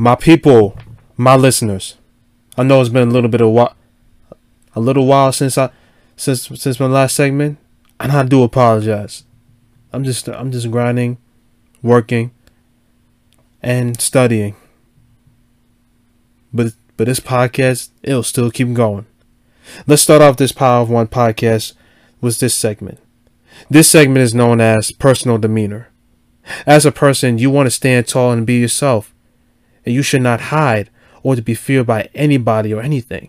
my people, my listeners. I know it's been a little bit of while, a little while since I since since my last segment, and I do apologize. I'm just I'm just grinding, working, and studying. But but this podcast, it'll still keep going. Let's start off this Power of One podcast with this segment. This segment is known as personal demeanor. As a person, you want to stand tall and be yourself, and you should not hide or to be feared by anybody or anything.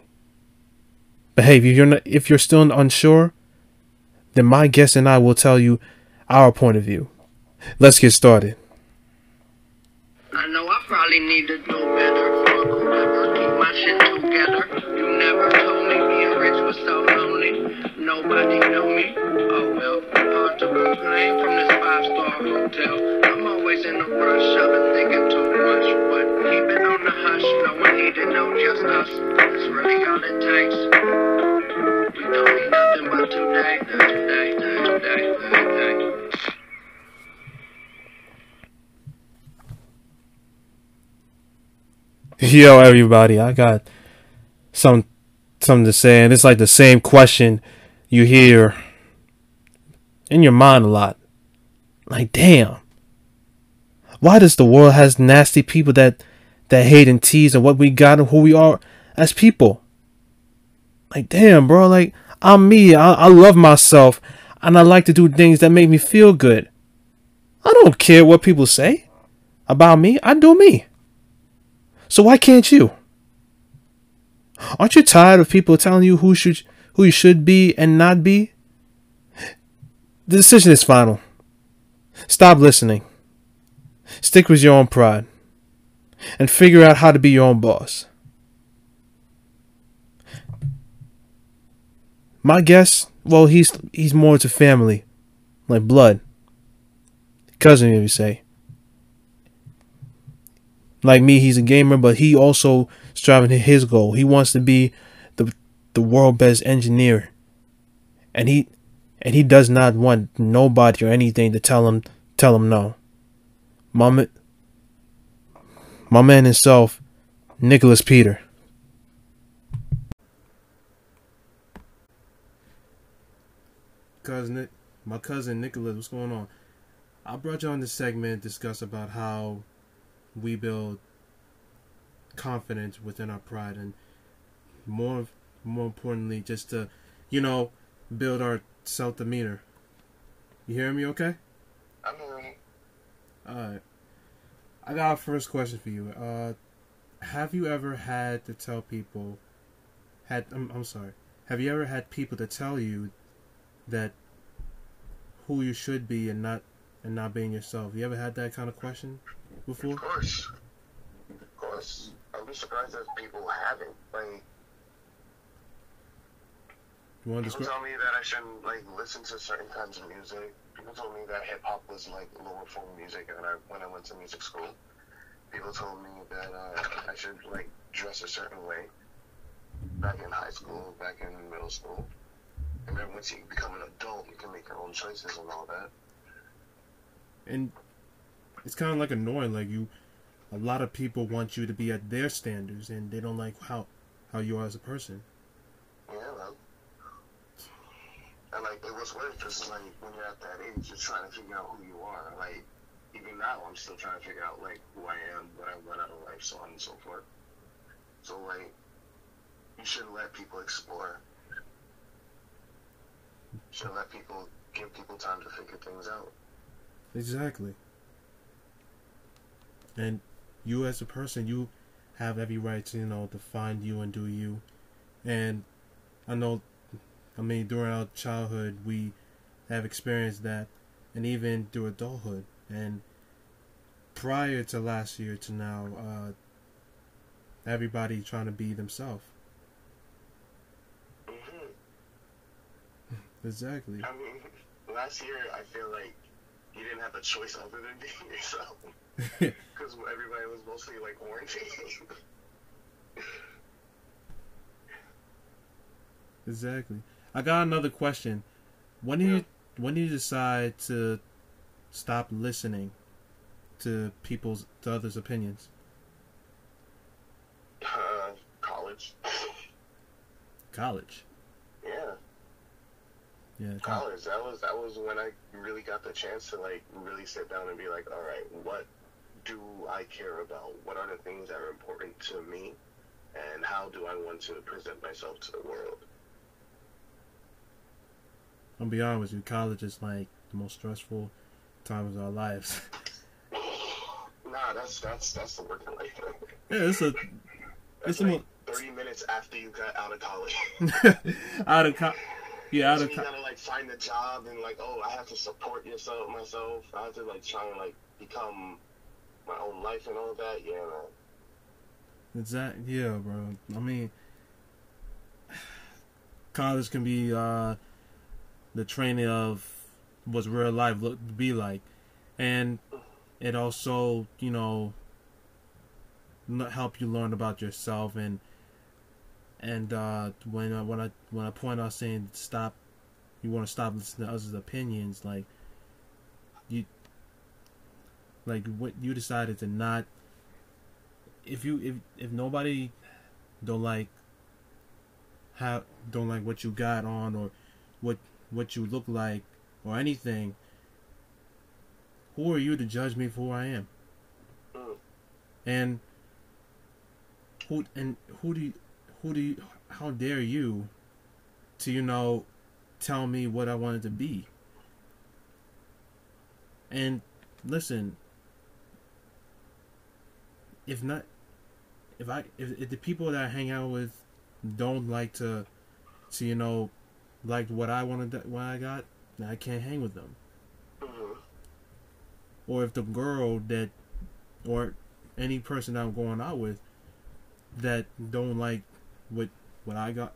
But hey, if you're not, if you're still unsure, then my guest and I will tell you our point of view. Let's get started. I know I probably need to do better. Keep my shit together. You never told me being rich was so lonely. Nobody know me. Oh well, hard to complain from this five star hotel. Always in a rush, I've been thinking too much. But keep it on the hush, no one need to know just us. It's really all it takes. We don't need nothing but today, today, today, today. Yo, everybody, I got some something to say, and it's like the same question you hear in your mind a lot. Like, damn, why does the world has nasty people that that hate and tease and what we got and who we are as people? Like, damn, bro, like I'm me. I, I love myself, and I like to do things that make me feel good. I don't care what people say about me. I do me. So why can't you? Aren't you tired of people telling you who should who you should be and not be? The decision is final. Stop listening. Stick with your own pride. And figure out how to be your own boss. My guess, well, he's he's more to family, like blood. Cousin, you say. Like me, he's a gamer, but he also striving to his goal. He wants to be the the world best engineer. And he and he does not want nobody or anything to tell him tell him no. My, my man himself, Nicholas Peter. Cousin, my cousin Nicholas, what's going on? I brought you on this segment to discuss about how we build confidence within our pride and more more importantly just to you know build our self demeanor you hear me okay all right i got a first question for you uh have you ever had to tell people had I'm, I'm sorry have you ever had people to tell you that who you should be and not and not being yourself you ever had that kind of question before Of course. Of course. I'd be surprised if people haven't. Like, you want to people describe tell me that I shouldn't, like, listen to certain kinds of music. People told me that hip hop was, like, lower form music and I, when I went to music school. People told me that uh, I should, like, dress a certain way back in high school, back in middle school. And then once you become an adult, you can make your own choices and all that. and it's kind of like annoying like you a lot of people want you to be at their standards and they don't like how how you are as a person Yeah, man. It weird because like when you're at that age, you're trying to figure out who you are. Like even now, I'm still trying to figure out like who I am, what I want out of life, so on and so forth. So like, you shouldn't let people explore. You should let people give people time to figure things out. exactly and you as a person you have every right to you know to find you and do you and i know i mean during our childhood we have experienced that and even through adulthood. And prior to last year to now uh everybody trying to be themselves. Hmm exactly. I mean, last year I feel like you didn't have a choice other than being yourself. Because everybody was mostly like quarantined. Exactly. I got another question. When do yeah. you when do you decide to stop listening to people's to others' opinions? Uh, college. college. Yeah. Yeah. College. That was that was when I really got the chance to like really sit down and be like, all right, what do I care about? What are the things that are important to me? And how do I want to present myself to the world? I'll be honest with you, college is like the most stressful time of our lives. Nah, that's that's that's the working life. yeah, it's a That's it's like most thirty minutes after you got out of college. out of college. yeah out So of you co- gotta like find a job and like, oh, I have to support yourself myself. I have to like try and like become my own life and all that. Yeah, man. exact yeah, bro. I mean, college can be uh the training of what real life look be like, and it also you know help you learn about yourself and and uh when I, when I when I point out saying stop you want to stop listening to others' opinions like you like what you decided to not if you if if nobody don't like how don't like what you got on or what what you look like or anything who are you to judge me for who I am Mm. and who and who do you who do you how dare you to you know tell me what I wanted to be and listen if not if I if, if the people that I hang out with don't like to to you know like what I wanted what I got I can't hang with them. Hmm or if the girl that or any person I'm going out with that don't like what what I got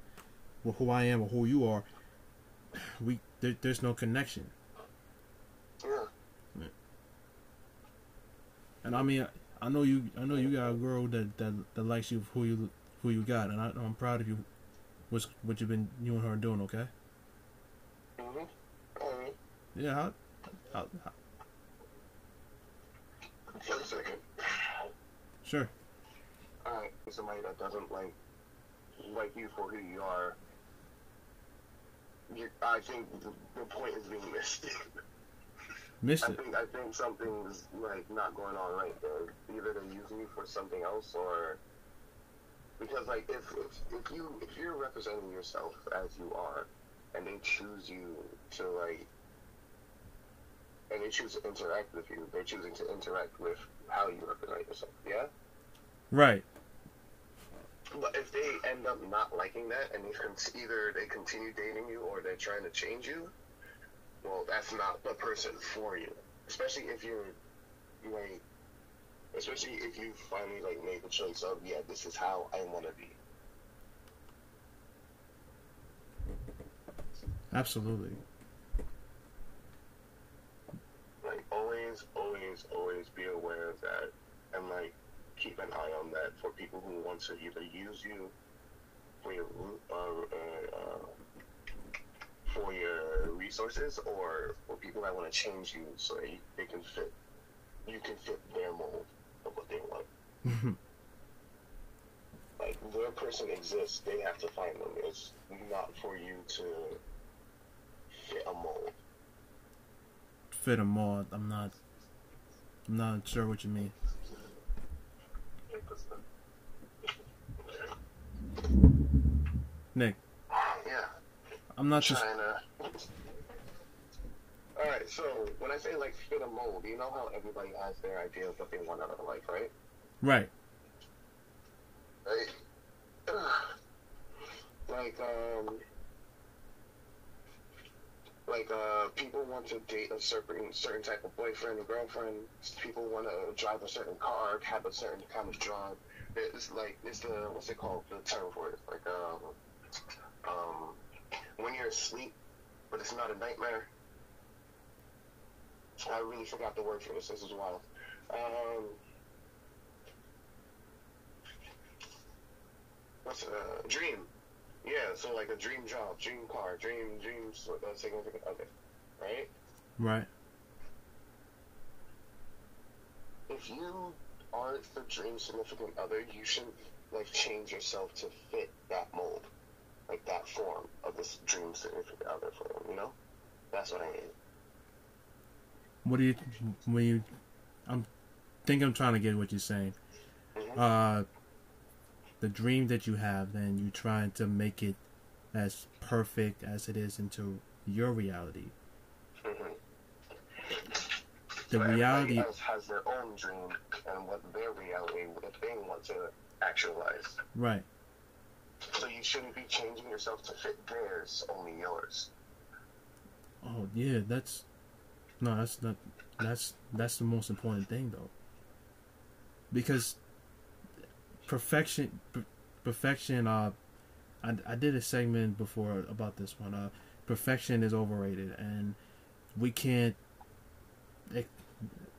or who I am or who you are we there, there's no connection. Yeah. and I mean I know you I know you got a girl that that, that likes you for who you who you got and I, I'm proud of you what's what you've been you and her doing okay Alright. yeah how, how, how For a second. sure Alright. Somebody that doesn't like like you for who you are. You, I think the, the point is being missed. missed I it think I think something's like not going on right there. Either they're using you for something else, or because like if if, if you if you're representing yourself as you are, and they choose you to like, and they choose to interact with you, they're choosing to interact with how you represent yourself. Yeah. right But if they end up not liking that, and they con- either they continue dating you or they're trying to change you, well, that's not the person for you. Especially if you're like, especially if you finally like made the choice of, yeah, this is how I want to be. absolutely Like always, always, always be aware of that, and like keep an eye on that for people who want to either use you for your uh, uh, uh, for your resources, or for people that want to change you so they can fit you can fit their mold of what they want. Mm-hmm. Like their person exists, they have to find them. It's not for you to fit a mold. fit them all I'm not I'm not sure what you mean Nick Yeah. I'm not just. All right, so when I say like fit a mold, you know how everybody has their idea of what they want out of life, right? Right Right. Like um, like uh, people want to date a certain certain type of boyfriend or girlfriend. People want to drive a certain car, have a certain kind of job. It's like it's the what's it called? The term for it, like um, um, when you're asleep, but it's not a nightmare. I really forgot the word for this. This is wild. Um, what's a uh, dream? Yeah, so like a dream job, dream car, dream dream uh, significant other, right? right If you aren't the dream significant other, you shouldn't like change yourself to fit that mold. like that form of this dream significant other form. You know, that's what I mean. What do you when you? I'm think I'm trying to get what you're saying. Mhm. Uh, the dream that you have, then you trying to make it as perfect as it is into your reality. Mhm. The So reality, else has their own dream and what their reality, what they want to actualize. right? So you shouldn't be changing yourself to fit theirs, only yours. Oh yeah, that's no, that's not. That's that's the most important thing though. Because perfection, per- perfection. Uh, I I did a segment before about this one. Uh, perfection is overrated, and we can't.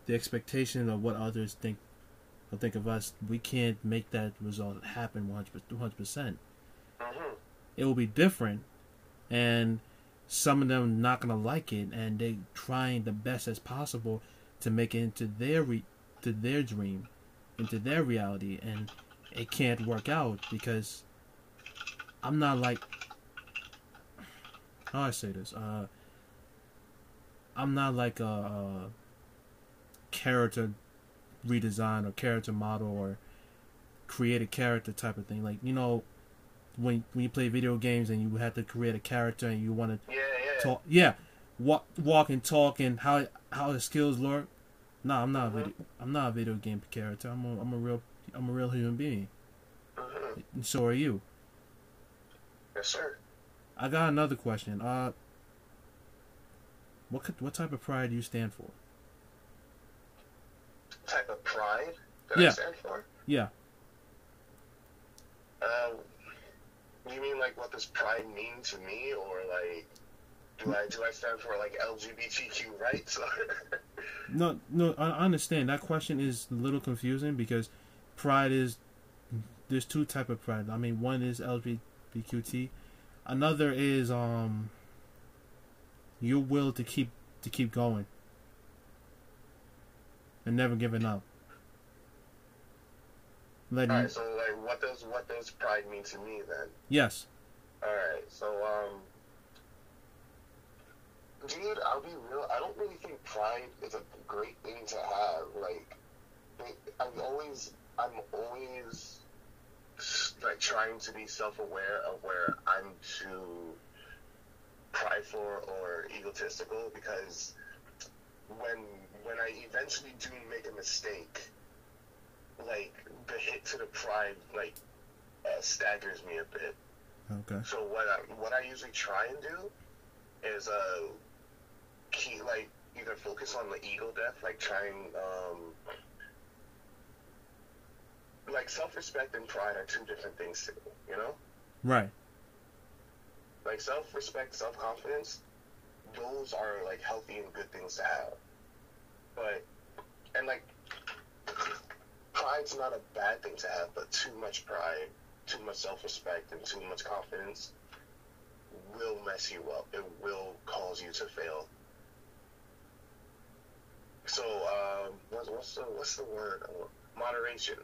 The expectation of what others think, or think of us, we can't make that result happen one hundred percent Mm-hmm. it will be different and some of them not gonna like it and they trying the best as possible to make it into their re- to their dream into their reality and it can't work out because i'm not like how do i say this uh i'm not like a, a character redesign or character model or create a character type of thing like you know when when you play video games and you have to create a character and you want to Yeah, yeah. talk, yeah, walk, walk and talk and how how the skills work. No, I'm not. A Mhm. video, I'm not a video game character. I'm a, I'm a real I'm a real human being. Mhm. And so are you. Yes, sir. I got another question. Uh, what could, what type of pride do you stand for? Type of pride that Yeah. I stand for. Yeah, Um, you mean like what does pride mean to me, or like do I do I stand for like LGBTQ rights? no, no, I I understand. That question is a little confusing because pride is there's two type of pride. I mean, one is LGBTQT, another is um your will to keep to keep going and never giving up. Letting Alright, so like what does what does pride mean to me then? yes, Alright, so um dude, I'll be real, I don't really think pride is a great thing to have. Like I'm always I'm always like trying to be self aware of where I'm too prideful or egotistical because when when I eventually do make a mistake, like the hit to the pride like uh, staggers me a bit. okay, So what I what I usually try and do is uh keep like either focus on the ego death, like trying um like self respect and pride are two different things to me, you know? right, Like self respect, self confidence, those are like healthy and good things to have. But and like pride's not a bad thing to have, but too much pride, too much self respect and too much confidence will mess you up. It will cause you to fail. So, um, what's, what's the what's the word? Moderation.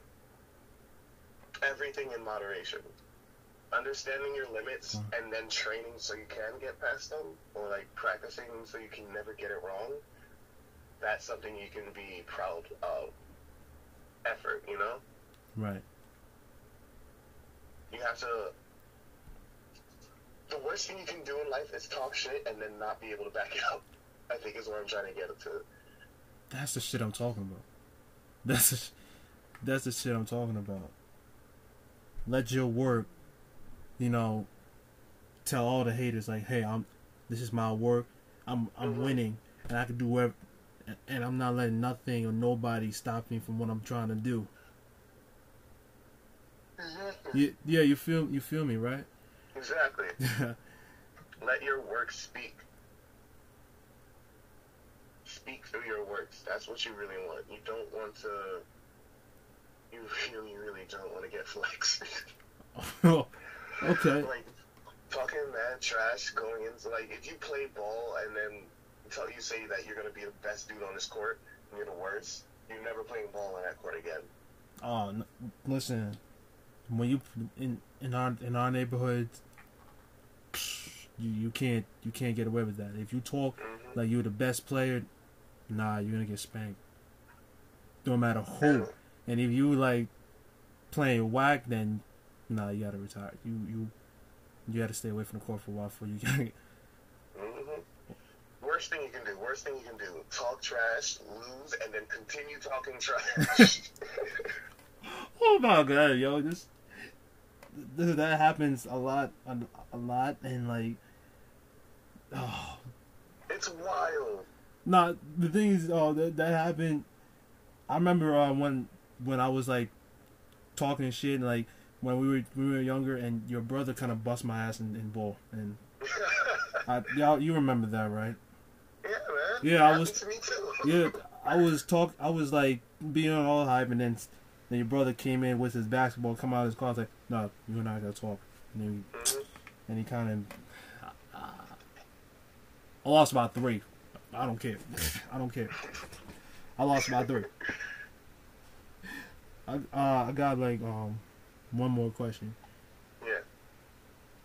Everything in moderation. Understanding your limits Mm. and then training so you can get past them, or like practicing so you can never get it wrong. That's something you can be proud of. Effort, you know. right, You have to. The worst thing you can do in life is talk shit and then not be able to back it up. I think is what I'm trying to get to. that's the shit I'm talking about. That's the, sh- that's the shit I'm talking about. Let your work, you know, tell all the haters like, hey, I'm this is my work. I'm I'm Mhm. winning, and I can do whatever, and- I'm not letting nothing or nobody stop me from what I'm trying to do. You, yeah, you feel you feel me, right? Exactly. Let your work speak. Speak through your works. That's what you really want. You don't want to. You really, really don't want to get flexed. okay. like fucking mad trash going into like if you play ball and then tell you say that you're gonna be the best dude on this court and you're the worst, you're never playing ball on that court again. Oh, n- listen. When you in in our in our neighborhood, you, you can't you can't get away with that. If you talk Mhm. like you're the best player, nah, you're gonna get spanked. No matter who. And if you like playing whack, then nah, you gotta retire. You you you gotta stay away from the court for a while before you can. hmm Worst thing you can do. Worst thing you can do. Talk trash, lose, and then continue talking trash. oh my god, yo, this, this that happens a lot, a, a lot, and like, oh, it's wild. Nah, the thing is, oh, that that happened. I remember uh, when when I was like talking and shit, and, like when we were we were younger, and your brother kind of bust my ass in, in ball, and I, y'all, you remember that, right? yeah, man. Yeah, I was- To me too. Yeah, I was talk, I was like being all hype, and then then your brother came in with his basketball, come out of his car, like, no, you and I gotta talk, and then Mhm. and he kind of. I lost by three. I don't care. I don't care. I lost by three. I uh, I got like um one more question. Yeah.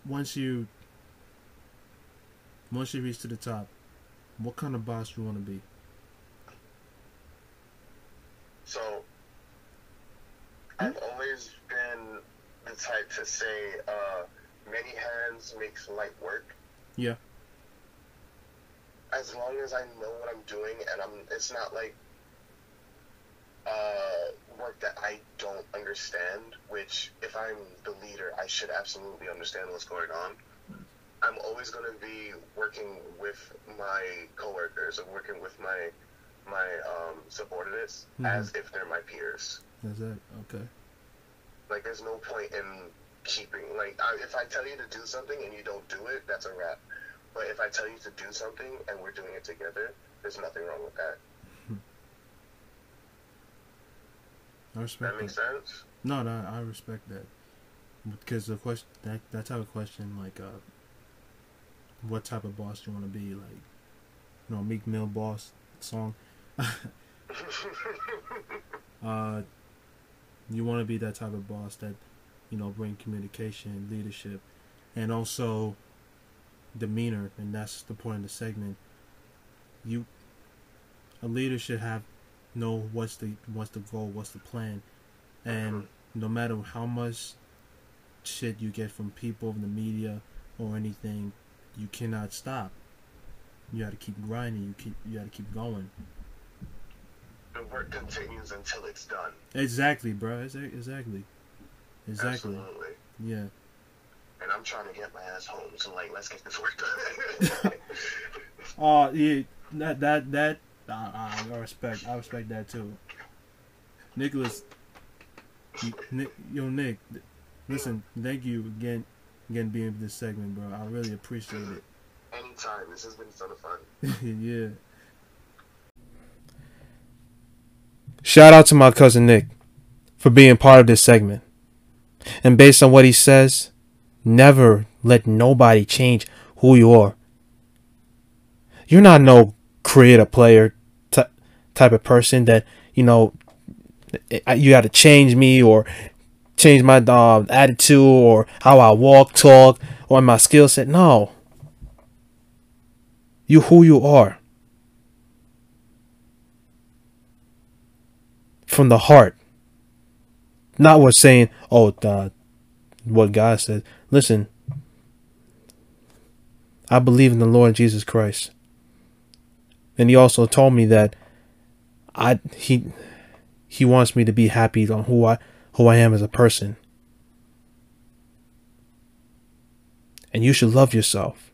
Once you once you reach to the top, what kind of boss you want to be? So, I've always been the type to say, uh, many hands makes light work. Yeah. As long as I know what I'm doing and I'm, it's not like, uh, work that I don't understand, which if I'm the leader, I should absolutely understand what's going on. I'm always going to be working with my coworkers or working with my my um, subordinates Mhm. as if they're my peers. That's it. Okay. Like, there's no point in keeping like I, if I tell you to do something and you don't do it, that's a wrap. But if I tell you to do something and we're doing it together, there's nothing wrong with that. I respect That makes that. sense. No, no, I respect that because the question that that type of question, like, uh, what type of boss do you want to be? Like, you know, Meek Mill boss song. uh, you want to be that type of boss that, you know, bring communication, leadership, and also demeanor, and that's the point of the segment. You, a leader should have know what's the what's the goal, what's the plan, and uh-huh. no matter how much shit you get from people, from the media, or anything, you cannot stop. You got to keep grinding. You keep you got to keep going. the work continues until it's done. Exactly, bro. Exactly. Exactly. Absolutely. Yeah. And I'm trying to get my ass home, so like, let's get this work done. Oh yeah. That that that. I, I respect. I respect that too. Nicholas. Nick, yo, Nick. Listen. Thank you again. Again, being in this segment, bro. I really appreciate it. Anytime. This has been so fun. yeah. Shout out to my cousin Nick for being part of this segment. And based on what he says, never let nobody change who you are. You're not no creator player type of person that, you know, you got to change me or change my uh, attitude or how I walk, talk, or my skill set. No. You who you are. From the heart. Not what saying, oh, uh, what God said. Listen, I believe in the Lord Jesus Christ. And he also told me that I he he wants me to be happy on who I who I am as a person. And you should love yourself.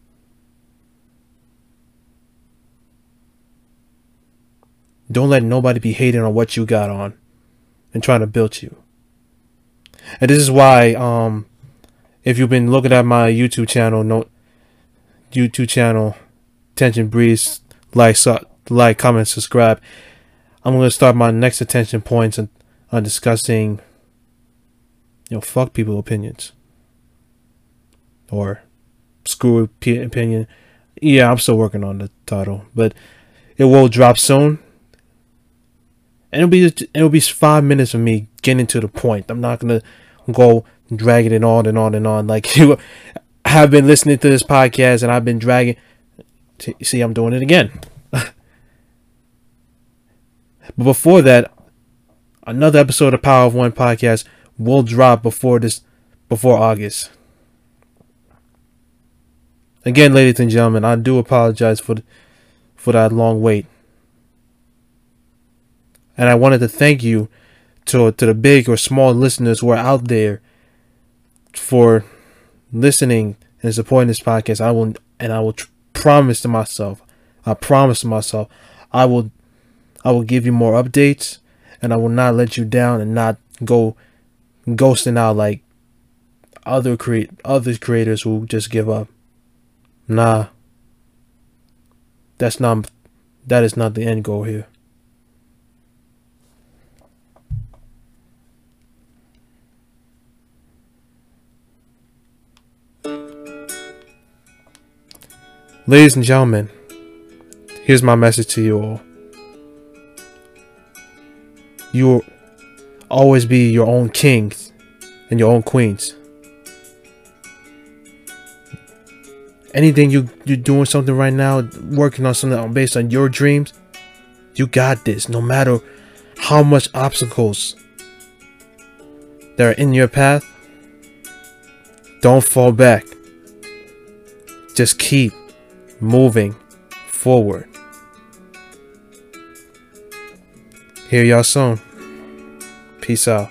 Don't let nobody be hating on what you got on and trying to build you. And this is why, um, if you've been looking at my YouTube channel, no, YouTube channel, Tension Breeze, like, su- like, comment, subscribe. I'm gonna start my next attention points on, on discussing, you know, fuck people opinions or screw opi- opinion. Yeah, I'm still working on the title, but it will drop soon and it'll be it'll be five minutes of me getting to the point. I'm not gonna go dragging it on and on and on like you. Have been listening to this podcast and I've been dragging. See, I'm doing it again. But before that, another episode of Power of One podcast will drop before this, before August. Again, ladies and gentlemen, I do apologize for, for that long wait. And I wanted to thank you to to the big or small listeners who are out there for listening and supporting this podcast. I will and I will tr- promise to myself, I promise to myself, I will I will give you more updates and I will not let you down and not go ghosting out like other create other creators who just give up. Nah. That's not that is not the end goal here. Ladies and gentlemen, here's my message to you all. You will always be your own kings and your own queens. Anything you you're doing something right now, working on something based on your dreams, you got this. No matter how much obstacles that are in your path, don't fall back. Just keep moving forward. Hear y'all soon. Peace out.